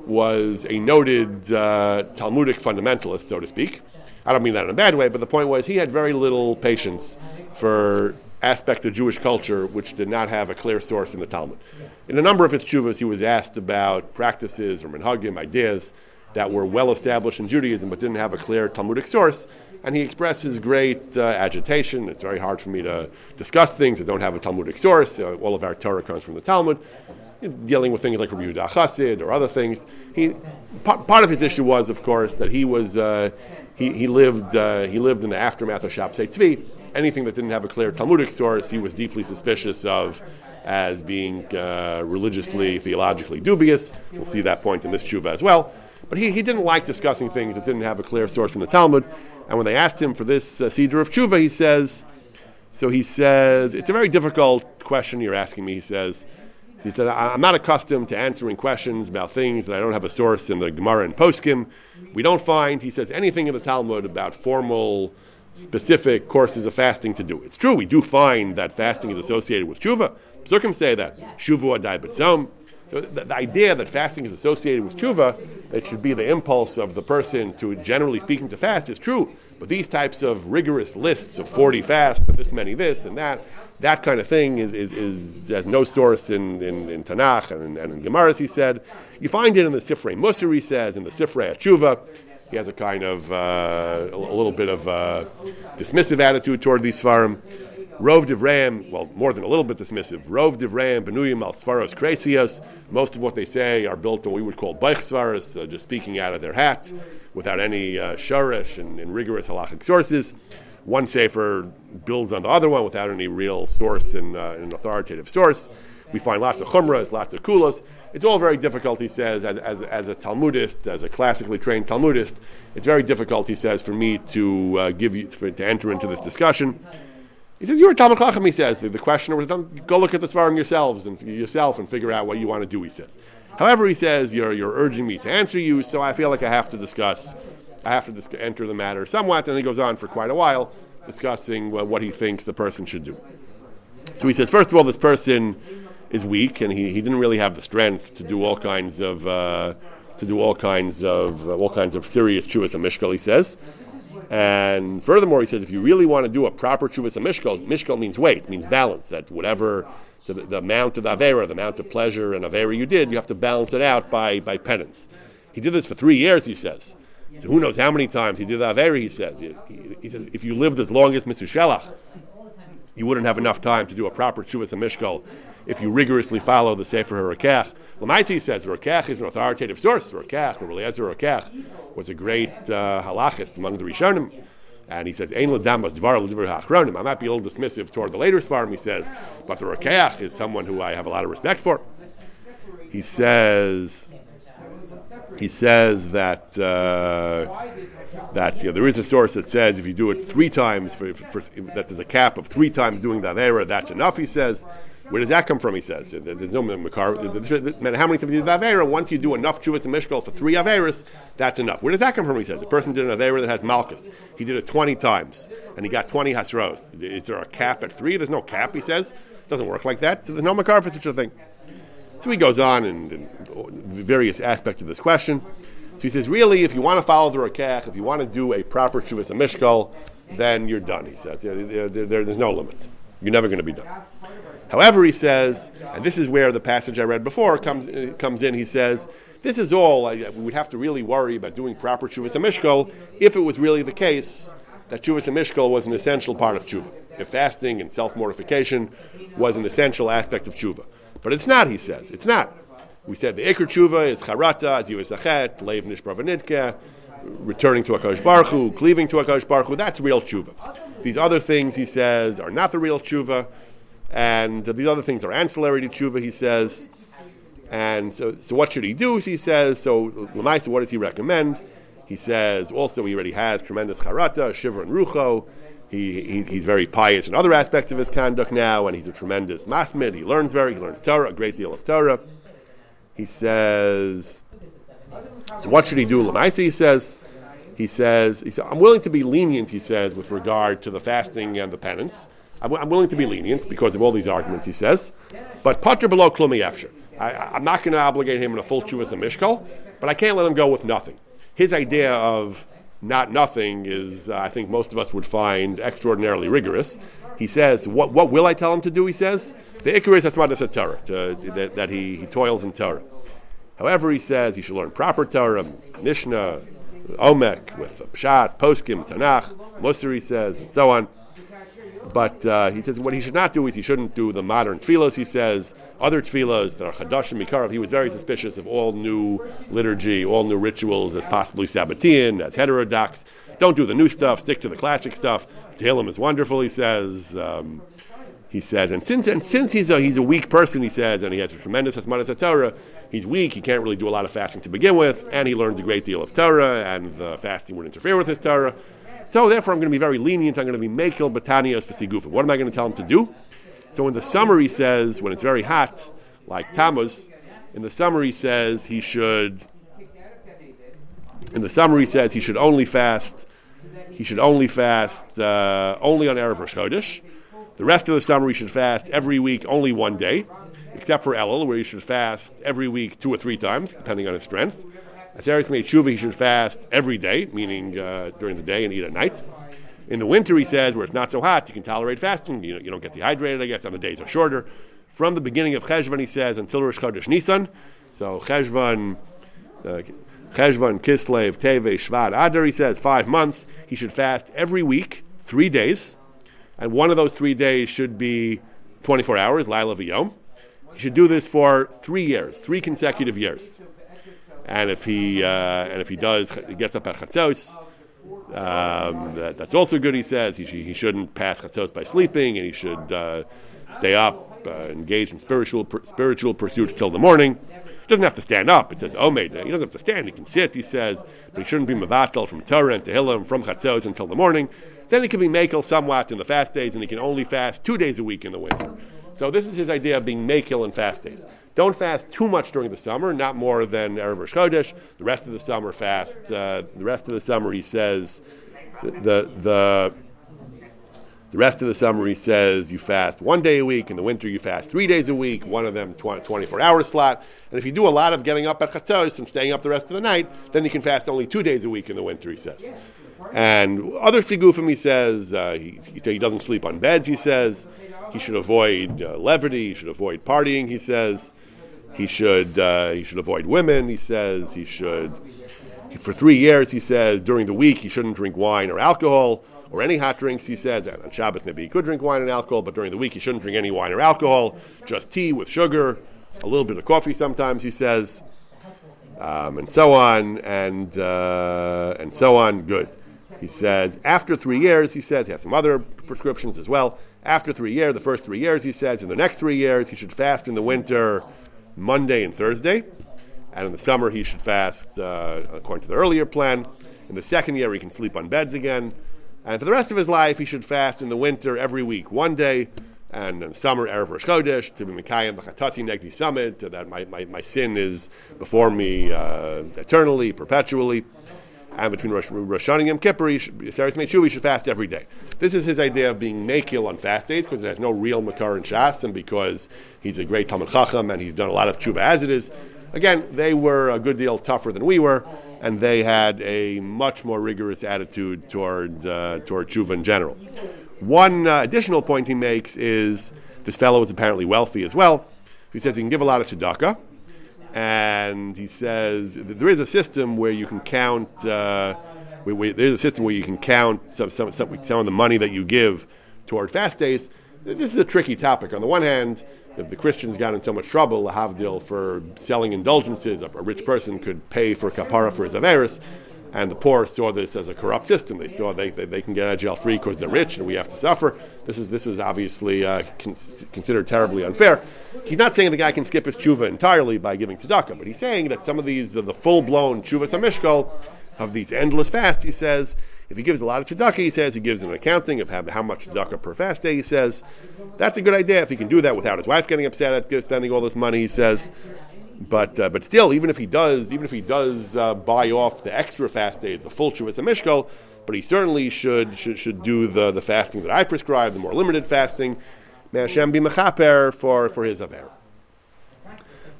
was a noted uh, Talmudic fundamentalist, so to speak. I don't mean that in a bad way, but the point was he had very little patience for aspects of Jewish culture which did not have a clear source in the Talmud. In a number of his chuvas, he was asked about practices or minhagim, ideas that were well established in Judaism but didn't have a clear Talmudic source, and he expressed his great uh, agitation. It's very hard for me to discuss things that don't have a Talmudic source. Uh, all of our Torah comes from the Talmud dealing with things like Rabbi Yehuda Chassid or other things. He, part, of his issue was, of course, that he was uh, he, he lived uh, he lived in the aftermath of Shabtai Tzvi. Anything that didn't have a clear Talmudic source, he was deeply suspicious of as being uh, religiously, theologically dubious. We'll see that point in this tshuva as well. But he, he didn't like discussing things that didn't have a clear source in the Talmud. And when they asked him for this uh, of tshuva, he says, so he says, it's a very difficult question you're asking me. He says, he said, I'm not accustomed to answering questions about things that I don't have a source in the Gemara and Poskim. We don't find, he says, anything in the Talmud about formal, specific courses of fasting to do. It's true, we do find that fasting is associated with tshuva. Psukim say that. Shuvu adai b'tzom. the, the, idea that fasting is associated with tshuva, it should be the impulse of the person to, generally speaking, to fast is true. But these types of rigorous lists of 40 fasts and this many this and that, that kind of thing is, is, is has no source in, in, in Tanakh and, and in Gemara, he said. You find it in the Sifrei Musar, he says, in the Sifrei Tshuva. He has a kind of, uh, a, little bit of uh, dismissive attitude toward these Svarim. Rov Divrayim, well, more than a little bit dismissive. Rov Divrayim, Benuyim al Svaros Kresias. Most of what they say are built on what we would call Baich Svaros, uh, just speaking out of their hat, without any uh, sharish and, and, rigorous halachic sources. One Sefer builds on the other one without any real source and uh, an authoritative source. We find lots of chumras, lots of kulas. It's all very difficult, he says, as, as, as, a Talmudist, as a classically trained Talmudist. It's very difficult, he says, for me to uh, give you for, to enter into this discussion. He says, You're a Talmud Chacham, he says. The, the questioner was go look at the Svarim yourselves and yourself and figure out what you want to do, he says. However, he says, you're, you're urging me to answer you, so I feel like I have to discuss, I have to dis- enter the matter somewhat. And he goes on for quite a while discussing well, what he thinks the person should do. So he says, first of all, this person is weak and he, he didn't really have the strength to do all kinds of. Uh, to do all kinds of uh, all kinds of serious tshuvas hamishkal, he says. And furthermore, he says if you really want to do a proper tshuvas mishkal, mishkal means weight, means balance. That whatever the, the amount of avera, the amount of pleasure and avera you did, you have to balance it out by, by penance. He did this for three years, he says. So who knows how many times he did the avera, he says. He, he, he, says, if you lived as long as Mesushelach, you wouldn't have enough time to do a proper tshuvas mishkal if you rigorously follow the Sefer HaRokeach. Lamaisi says Rokeach is an authoritative source. Rokeach, or Eliezer Rokeach, was a great uh, halachist among the Rishonim. And he says, Ein l'damas dvar hachronim. I might be a little dismissive toward the later Svarim, he says, but the Rokeach is someone who I have a lot of respect for. He says, he says that uh, that you know, there is a source that says if you do it three times, for, for, for, that there's a cap of three times doing that era, that's enough. He says, where does that come from? He says. There's no makar. matter how many times you do the avera, once you do enough Tshuvas HaMishkal for three averas, that's enough. Where does that come from? He says. A person did an avera that has malchus. He did it 20 times, and he got 20 hasros. Is there a cap at three? There's no cap. He says. It doesn't work like that. So there's no makar for such a thing. So he goes on in, in uh, various aspects of this question. So he says, really, if you want to follow the Rokeach, if you want to do a proper tshuvas hamishkal, then you're done. He says, there, there, there, there's no limit. You're never going to be done. However, he says, and this is where the passage I read before comes, uh, comes in, he says, this is all, we would have to really worry about doing proper Tshuvas HaMishkal if it was really the case that Tshuvas HaMishkal was an essential part of Tshuva. If fasting and self mortification was an essential aspect of Tshuva. But it's not, he says. It's not. We said the Iker Tshuva is Charata, Azivas Achet, Leiv Nishbravanitke, returning to Akash Baruch Hu, cleaving to Akash Baruch Hu, that's real Tshuva. These other things, he says, are not the real Tshuva. And these other things are ancillary to tshuva, he says. And so, so what should he do? He says, so Lamaisa, what does he recommend? He says also he already has tremendous charata, shiver and rucho. He, he, he's very pious in other aspects of his conduct now, and he's a tremendous masmid. He learns very, he learns Torah, a great deal of Torah. He says, so what should he do? Lamaisa, he says, he says, he says, I'm willing to be lenient, he says, with regard to the fasting and the penance. I'm, I'm, willing to be lenient because of all these arguments, he says. But Potter below Klumi Efsher. I'm not going to obligate him in a full tshuvas hamishkal, but I can't let him go with nothing. His idea of not nothing is, uh, I think most of us would find extraordinarily rigorous. He says, what, what will I tell him to do? He says, the ikar is asmadas Torah, that, that he, he toils in Torah. However, he says he should learn proper Torah, Mishnah, Omek, with Pshat, Poskim, Tanakh, Musar, he says, and so on. But uh, he says what he should not do is he shouldn't do the modern tefillos. He says other tefillos that are chadashim mikarav. He was very suspicious of all new liturgy, all new rituals as possibly Sabbatean, as heterodox. Don't do the new stuff. Stick to the classic stuff. Tehillim is wonderful. He says. Um, he says, and since and since he's a he's a weak person, he says, and he has a tremendous asmanas Torah, he's weak. He can't really do a lot of fasting to begin with, and he learns a great deal of Torah, and the fasting would interfere with his Torah. So therefore, I'm going to be very lenient. I'm going to be mekel batanios for What am I going to tell him to do? So in the summer, he says, when it's very hot, like Tammuz, in the summer he says he should. In the summer he says he should only fast. He should only fast uh, only on erev Rosh Chodesh. The rest of the summer he should fast every week, only one day. except for Elul, where he should fast every week two or three times, depending on his strength. Atzeres made tshuva, he should fast every day, meaning uh, during the day and eat at night. In the winter, he says, where it's not so hot, you can tolerate fasting. You, you don't get dehydrated, I guess, and the days are shorter. From the beginning of Cheshvan, he says, until Rosh Chodesh Nisan. So Cheshvan, uh, Cheshvan, Kislev, Teve, Shvat, Adar, he says, five months. He should fast every week, three days. And one of those three days should be 24 hours, Laila V'yom. He should do this for three years, three consecutive years. And if he uh, and if he does, he gets up at Chatzos. Um, that, that's also good. He says he, he shouldn't pass Chatzos by sleeping, and he should uh, stay up, uh, engage in spiritual spiritual pursuits till the morning. He doesn't have to stand up. It says Omed. He doesn't have to stand. He can sit. He says, but he shouldn't be mavatal from Torah and Tehillim from Chatzos until the morning. Then he can be makel somewhat in the fast days, and he can only fast two days a week in the winter. So this is his idea of being makel in fast days. Don't fast too much during the summer, not more than Erev Rosh Chodesh. The rest of the summer fast. Uh, the rest of the summer, he says, the the the rest of the summer, he says, you fast one day a week. In the winter, you fast three days a week, one of them 24 hour slot. And if you do a lot of getting up at Chatzos and staying up the rest of the night, then you can fast only two days a week in the winter, he says. And other Sigufim, he says, uh, he, he, doesn't sleep on beds, he says. He should avoid uh, levity, he should avoid partying, he says. He should, uh, he should avoid women, he says. He should, for three years, he says, during the week, he shouldn't drink wine or alcohol or any hot drinks, he says. And on Shabbos, maybe he could drink wine and alcohol, but during the week, he shouldn't drink any wine or alcohol, just tea with sugar, a little bit of coffee sometimes, he says, um, and so on, and, uh, and so on. Good. He says, after three years, he says, he has some other prescriptions as well. After three years, the first three years, he says, in the next three years, he should fast in the winter Monday and Thursday. And in the summer, he should fast uh, according to the earlier plan. In the second year, he can sleep on beds again. And for the rest of his life, he should fast in the winter every week, one day, and in the summer, Erev Rosh Chodesh, to be Mekayim B'chatasi Negdi Summit, that my, my, my sin is before me uh, eternally, perpetually. And between Rosh, Hashanah and Yom Kippur, he should, he should fast every day. This is his idea of being makil on fast days because it has no real makar and Shas, and because he's a great Talmud Chacham and he's done a lot of tshuva as it is. Again, they were a good deal tougher than we were, and they had a much more rigorous attitude toward uh, toward tshuva in general. One uh, additional point he makes is this fellow is apparently wealthy as well. He says he can give a lot of tzedakah, and he says there is a system where you can count. Uh, where, where, there's a system where you can count some, some, some, some of the money that you give toward fast days. This is a tricky topic. On the one hand, the Christians got in so much trouble, Havdil, for selling indulgences, a, a, rich person could pay for kapara for his averis, and the poor saw this as a corrupt system. They saw they, they, they can get out of jail free because they're rich and we have to suffer. This is, this is obviously uh, con- considered terribly unfair. He's not saying the guy can skip his tshuva entirely by giving tzedakah, but he's saying that some of these, the, the full blown tshuvas hamishkal, of these endless fasts, he says, if he gives a lot of tzedakah, he says, he gives an accounting of how, how much tzedakah per fast day, he says, that's a good idea if he can do that without his wife getting upset at spending all this money, he says. But uh, but still, even if he does, even if he does uh, buy off the extra fast days, the full Tshuvas HaMishkal, but he certainly should, should should do the, the fasting that I prescribe, the more limited fasting. May Hashem be mechaper for, for his aver.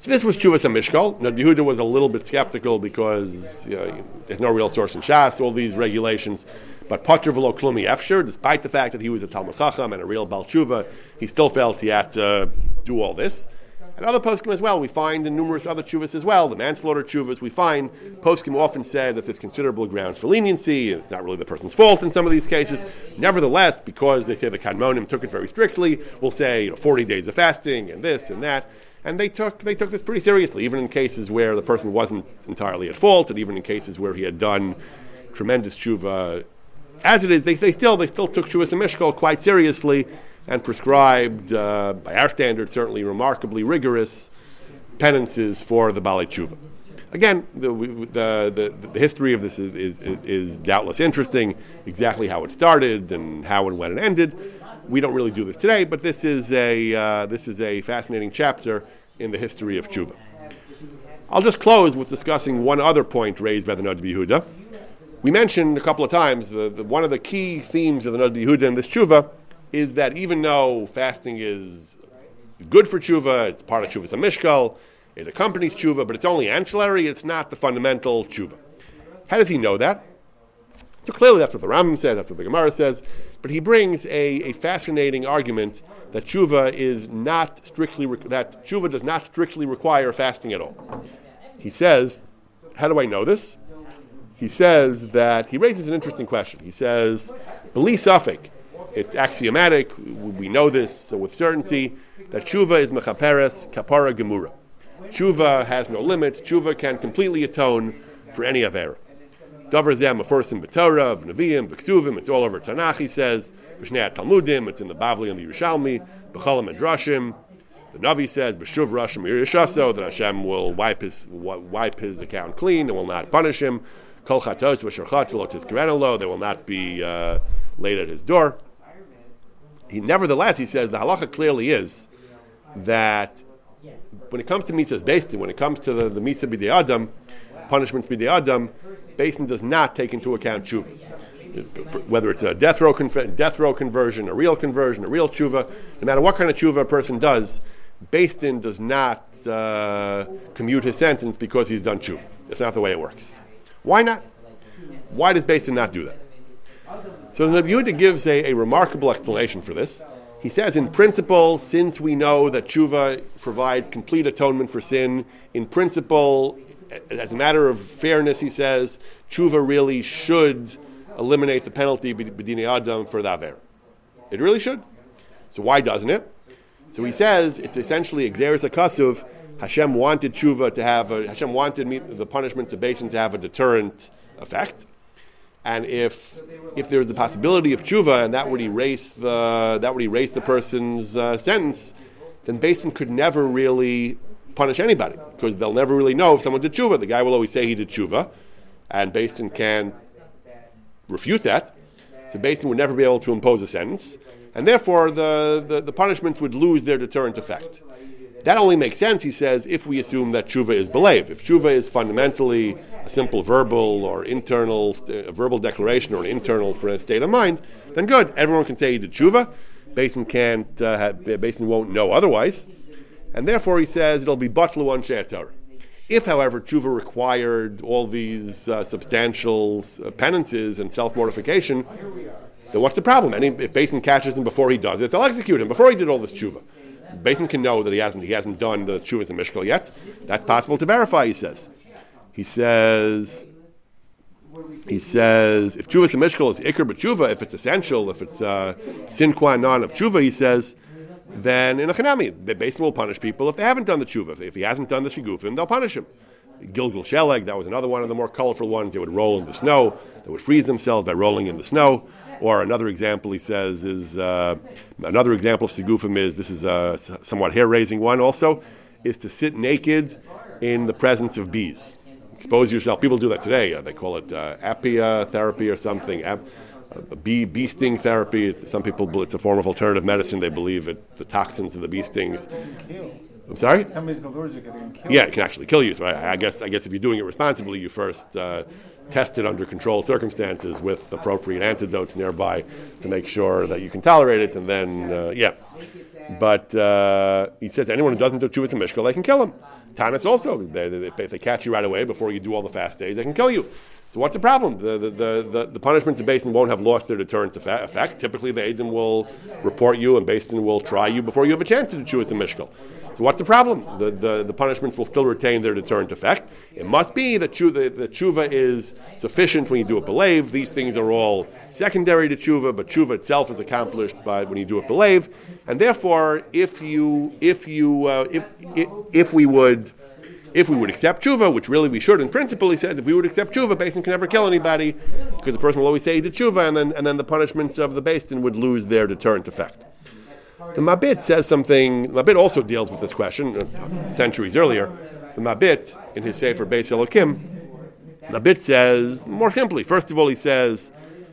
So this was Tshuvas HaMishkal. Now, Yehuda was a little bit skeptical because you know, there's no real source in Shas, all these regulations. But Potter Velo Klumi Efsher, despite the fact that he was a Talmud Chacham and a real Bal Tshuva, he still felt he had to do all this. And other poskim as well, we find in numerous other chuvas as well, the manslaughter chuvas, we find poskim often say that there's considerable grounds for leniency, it's not really the person's fault in some of these cases. Nevertheless, because they say the Kadmonim took it very strictly, we'll say you know, 40 days of fasting and this and that. And they took, they took this pretty seriously, even in cases where the person wasn't entirely at fault, and even in cases where he had done tremendous tshuva. As it is, they, they still they still took Tshuvas HaMishkal quite seriously, and prescribed, uh, by our standards, certainly remarkably rigorous penances for the Bali Tshuva. Again, the, the, the, the, history of this is, is, is, doubtless interesting, exactly how it started and how and when it ended. We don't really do this today, but this is a, uh, this is a fascinating chapter in the history of Tshuva. I'll just close with discussing one other point raised by the Noda BiYehuda. We mentioned a couple of times the, the, one of the key themes of the Noda BiYehuda in this Tshuva is that even though fasting is good for tshuva. It's part of tshuvas hamishkal. It accompanies tshuva, but it's only ancillary. It's not the fundamental tshuva. How does he know that? So clearly, that's what the Rambam says. That's what the Gemara says. But he brings a, a fascinating argument that tshuva is not strictly re- that tshuva does not strictly require fasting at all. He says, "How do I know this?" He says that he raises an interesting question. He says, "Beli safek." It's axiomatic. We know this with certainty that tshuva is mechaperes kapara gemura. Tshuva has no limits. Tshuva can completely atone for any avera. Davar zeh mafursim b'Torah, of Nevi'im, b'Ksuvim. It's all over Tanakh. He says b'Shnei Talmudim. It's in the Bavli and the Yerushalmi. B'Cholam and Drashim. The Navi says b'Shuv Rashim Yerushaso that Hashem will wipe his wipe his account clean and will not punish him. Kol chatos v'sherchat v'lo tizkarenalo. They will not be uh, laid at his door. He nevertheless he says the halacha clearly is that when it comes to Misa's Beis Din, when it comes to the, the Misa B'dei Adam, punishments B'dei Adam, Beis Din does not take into account tshuva. Whether it's a death row, conf- death row conversion, a real conversion, a real tshuva, no matter what kind of tshuva a person does, Beis Din does not uh, commute his sentence because he's done tshuva. It's not the way it works. Why not? Why does Beis Din not do that? So the Yehuda gives a, a remarkable explanation for this. He says, in principle, since we know that tshuva provides complete atonement for sin, in principle, as a matter of fairness, he says, tshuva really should eliminate the penalty b'dinei adam for that aver. It really should. So why doesn't it? So he says it's essentially exeris akasuv. Hashem wanted tshuva to have a, Hashem wanted the punishment to Beis Din to have a deterrent effect. And if if there's the possibility of tshuva and that would erase the that would erase the person's uh, sentence, then Beis Din could never really punish anybody because they'll never really know if someone did tshuva. The guy will always say he did tshuva, and Beis Din can refute that. So Beis Din would never be able to impose a sentence, and therefore the, the, the punishments would lose their deterrent effect. That only makes sense, he says, if we assume that tshuva is believed. If tshuva is fundamentally a simple verbal or internal, a verbal declaration or an internal for a state of mind, then good. Everyone can say he did tshuva. Beis Din can't, uh, have, Beis Din won't know otherwise. And therefore, he says it'll be butlu on Torah. If, however, tshuva required all these uh, substantial uh, penances and self mortification, then what's the problem? Any, if Beis Din catches him before he does it, they'll execute him before he did all this tshuva. Beis Din can know that he hasn't he hasn't done the tshuvas hamishkal yet. That's possible to verify. He says. He says. He says if tshuvas hamishkal is ikr but tshuva, if it's essential, if it's uh, sine qua non of tshuva, he says then in a Hanami, the Beis Din will punish people if they haven't done the tshuva. If he hasn't done the shigufim, they'll punish him. Gilgal Sheleg, that was another one of the more colorful ones. They would roll in the snow. They would freeze themselves by rolling in the snow. Or another example, he says, is uh, another example of sigufim is this is a somewhat hair raising one also, is to sit naked in the presence of bees. Expose yourself. People do that today. Uh, they call it uh, apitherapy or something. Ap- bee, bee sting therapy. It's, some people, it's a form of alternative medicine. They believe it, the toxins of the bee stings. I'm sorry. Somebody's allergic, it can kill. Yeah, it can actually kill you. So I, I guess, I guess if you're doing it responsibly, you first uh, test it under controlled circumstances with appropriate antidotes nearby to make sure that you can tolerate it, and then uh, yeah. But uh, he says anyone who doesn't do tshuvas hamishkal, they can kill him. Tanis also, they, they, they catch you right away before you do all the fast days, they can kill you. So what's the problem? The, the, the, the, the punishment to Beis Din won't have lost their deterrence effect. Typically, the agent will report you and Beis Din will try you before you have a chance to choose a Mishkal. So what's the problem? The, the, the, punishments will still retain their deterrent effect. It must be that tshuva, the, tshuva is sufficient when you do it believe. These things are all secondary to tshuva, but tshuva itself is accomplished by when you do it believe. And therefore, if you if you uh, if, if, if we would if we would accept tshuva, which really we should in principle, he says, if we would accept tshuva, Beis Din can never kill anybody because the person will always say he did tshuva, and then, and then the punishments of the Beis Din would lose their deterrent effect. The Mabit says something, Mabit also deals with this question uh, centuries earlier. The Mabit, in his Sefer Beis Elokim, Mabit says, more simply, first of all, he says,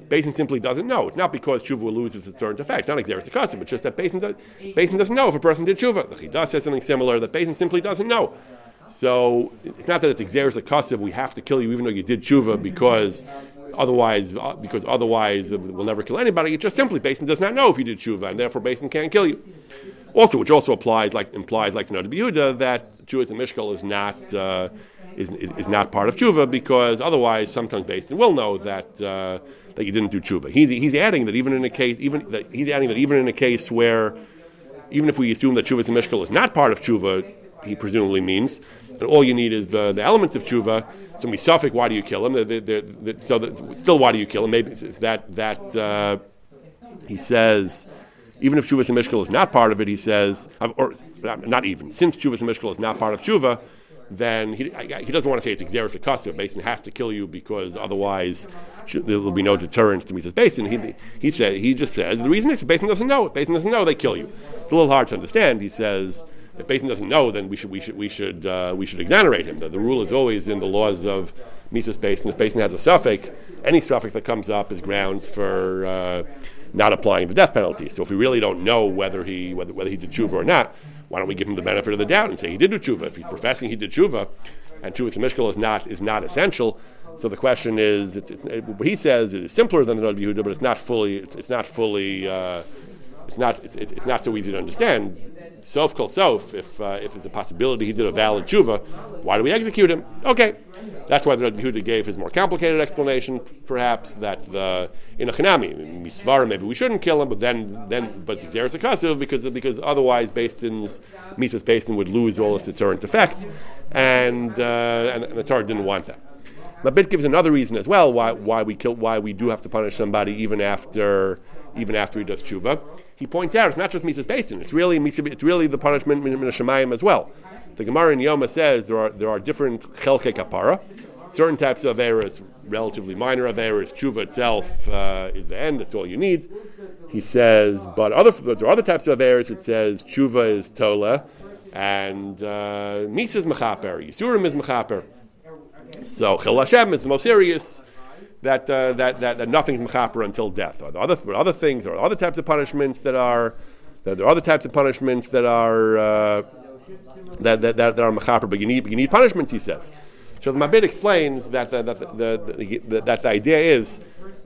Beis Din simply doesn't know. It's not because tshuva loses its deterrent effect. It's not exeris akassim. It's just that Beis Din, does, Beis Din doesn't know if a person did tshuva. The Chidah says something similar that Beis Din simply doesn't know. So it's not that it's exeris akasiv. We have to kill you even though you did tshuva because otherwise uh, because otherwise we'll never kill anybody. It's just simply Beis Din does not know if you did tshuva and therefore Beis Din can't kill you. Also, which also applies, like implies, like the Noda BiYehuda, that Tshuvas HaMishkal is not uh, is, is, not part of tshuva because otherwise, sometimes based will know that uh, that you didn't do tshuva. He's he's adding that even in a case, even that he's adding that even in a case where, even if we assume that tshuvas hamishkal is not part of tshuva, he presumably means, and all you need is the, the elements of tshuva. So we suffix, why do you kill him? They're, they're, they're, so still, why do you kill him? Maybe it's that that uh, he says even if Chuvas and is not part of it, he says, um, or not even, since Chuvas and is not part of Chuva, then he, he doesn't want to say it's Xeris Akasa, Beis Din has to kill you because otherwise there will be no deterrence to Mises Beis Din. He, he, said, he just says, the reason is Beis Din doesn't know. If Beis Din doesn't know, they kill you. It's a little hard to understand. He says, if Beis Din doesn't know, then we should, we should, we should, uh, we should exonerate him. The, the, rule is always in the laws of Mises Beis Din. If Beis Din has a suffix, any suffix that comes up is grounds for. Uh, not applying the death penalty. So if we really don't know whether he whether, whether he did tshuva or not, why don't we give him the benefit of the doubt and say he did do tshuva? If he's professing he did tshuva, and tshuva to mishkal is not is not essential. So the question is, it's, it's, it, what he says is simpler than the Noda BiYehuda, but it's not fully it's, it's not fully uh, it's not it's, it's, not so easy to understand. Sof kol sof. If uh, if it's a possibility he did a valid tshuva, why do we execute him? Okay, that's why the Rebbe Yehuda gave his more complicated explanation, perhaps that the in a chanami misvara maybe we shouldn't kill him, but then then but it's a kasuv because because otherwise Beis Din's Mises Beis Din would lose all its deterrent effect, and uh, and, and the Torah didn't want that. Mabit gives another reason as well why why we kill why we do have to punish somebody even after even after he does tshuva. He points out it's not just Mises Beis Din; it's really it's really the punishment in Shemayim as well. The Gemara in Yoma says there are there are different chelke kapara. Certain types of errors, relatively minor errors, tshuva itself uh, is the end. That's all you need. He says, but other there are other types of errors. It says tshuva is tola, and uh, misa is mechaper, yisurim is mechaper. So chil Hashem is the most serious. That, uh, that, that, that nothing's mechaper until death. Or other, other things? or other types of punishments that are. There are other types of punishments that are uh, that, that, that, that are mechaper, but you need, you need punishments, he says. So the Mabit explains that the, that, the, the, the, that the idea is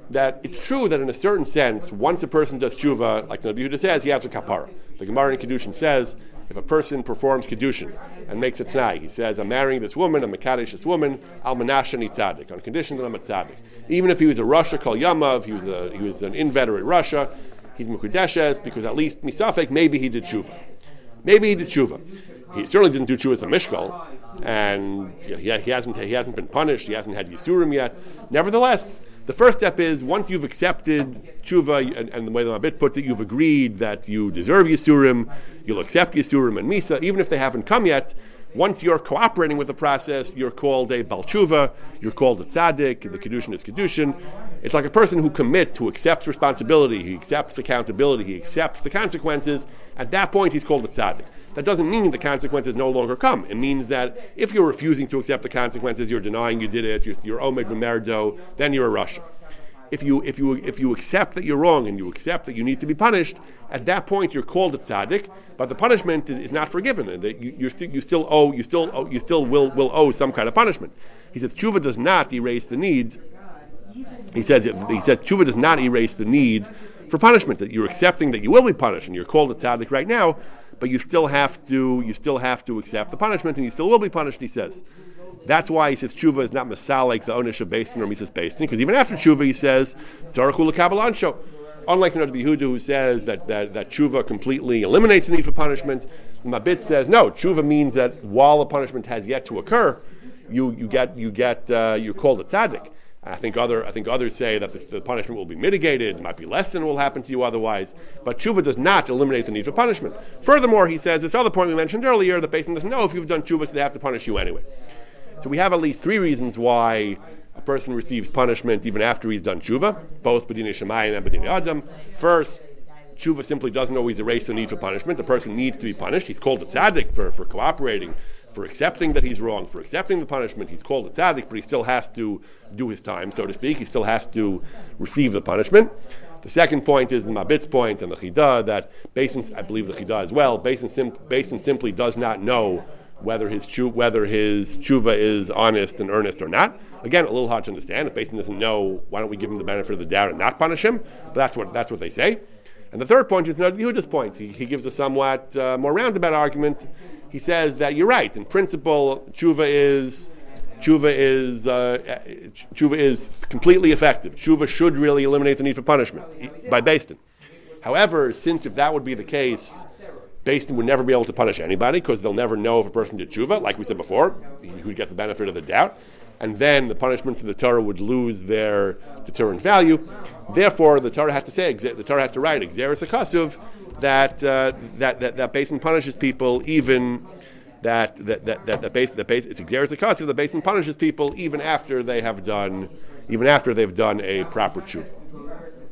that it's true that in a certain sense, once a person does tshuva, like Nabi Yehuda says, he has a kapara. The Gemara in Kedushin says, if a person performs Kedushin and makes a tnai, he says, I'm marrying this woman, I'm a Kaddish this woman, Al Menashe Tzaddik, on condition that I'm a Tzaddik. Even if he was a Rasha called Yamav, he was, a, he was an inveterate Rasha, he's Mukudeshes, because at least Misafek, maybe he did tshuva. Maybe he did tshuva. He certainly didn't do tshuva as a Mishkal, and he, he, hasn't, he hasn't been punished, he hasn't had Yisurim yet. Nevertheless, the first step is once you've accepted tshuva, and, and the way the Mabit puts it, you've agreed that you deserve yisurim, you'll accept yisurim and misa, even if they haven't come yet. Once you're cooperating with the process, you're called a balchuva, you're called a tzaddik, the kedushin is kedushin. It's like a person who commits, who accepts responsibility, he accepts accountability, he accepts the consequences. At that point, he's called a tzaddik that doesn't mean the consequences no longer come. It means that if you're refusing to accept the consequences, you're denying you did it, you're, you're omed b'merdo, then you're a Rasha. If you, if, you, if you accept that you're wrong and you accept that you need to be punished, at that point you're called a tzaddik, but the punishment is not forgiven. That you, you, st- you still owe, you still, owe, you still will, will owe some kind of punishment. He says tshuva does not erase the need. He says, he says tshuva does not erase the need for punishment. That you're accepting that you will be punished, and you're called a tzaddik right now but you still have to you still have to accept the punishment, and you still will be punished. He says. That's why he says tshuva is not masalik the onish of Beis Din or Mises Beis Din, because even after tshuva he says tzarachul kabalansho. Unlike the Behuda who says that, that, that tshuva completely eliminates the need for punishment, Mabit says no. Tshuva means that while the punishment has yet to occur, you, you get you get uh, you're called a tzaddik. I think other I think others say that the, the, punishment will be mitigated, it might be less than will happen to you otherwise. But tshuva does not eliminate the need for punishment. Furthermore, he says this other point we mentioned earlier the Beis Din doesn't know if you've done tshuva, so they have to punish you anyway. So we have at least three reasons why a person receives punishment even after he's done tshuva, both bedini shemayim and bedini adam. First, tshuva simply doesn't always erase the need for punishment. The person needs to be punished. He's called a tzaddik for, for cooperating for accepting that he's wrong, for accepting the punishment. He's called a tzaddik, but he still has to do his time, so to speak. He still has to receive the punishment. The second point is the Mabit's point and the Chidah that Beis Din, I believe the Chidah as well, Beis Din, sim, Beis Din simply does not know whether his whether his tshuva is honest and earnest or not. Again, a little hard to understand. If Beis Din doesn't know, why don't we give him the benefit of the doubt and not punish him? But that's what that's what they say. And the third point is Yehuda's point. He, he gives a somewhat uh, more roundabout argument. He says that you're right. In principle, tshuva is tshuva is uh, tshuva is completely effective. Tshuva should really eliminate the need for punishment by Din. However, since if that would be the case, Din would never be able to punish anybody because they'll never know if a person did tshuva. Like we said before, he would get the benefit of the doubt, and then the punishment to the Torah would lose their deterrent value. Therefore, the Torah had to say, the Torah had to write, "Exeris akasuv," that, uh, that that that Din punishes people even that that that that, that base that base it's exeris akasiv. The Din punishes people even after they have done even after they've done a proper tshuva.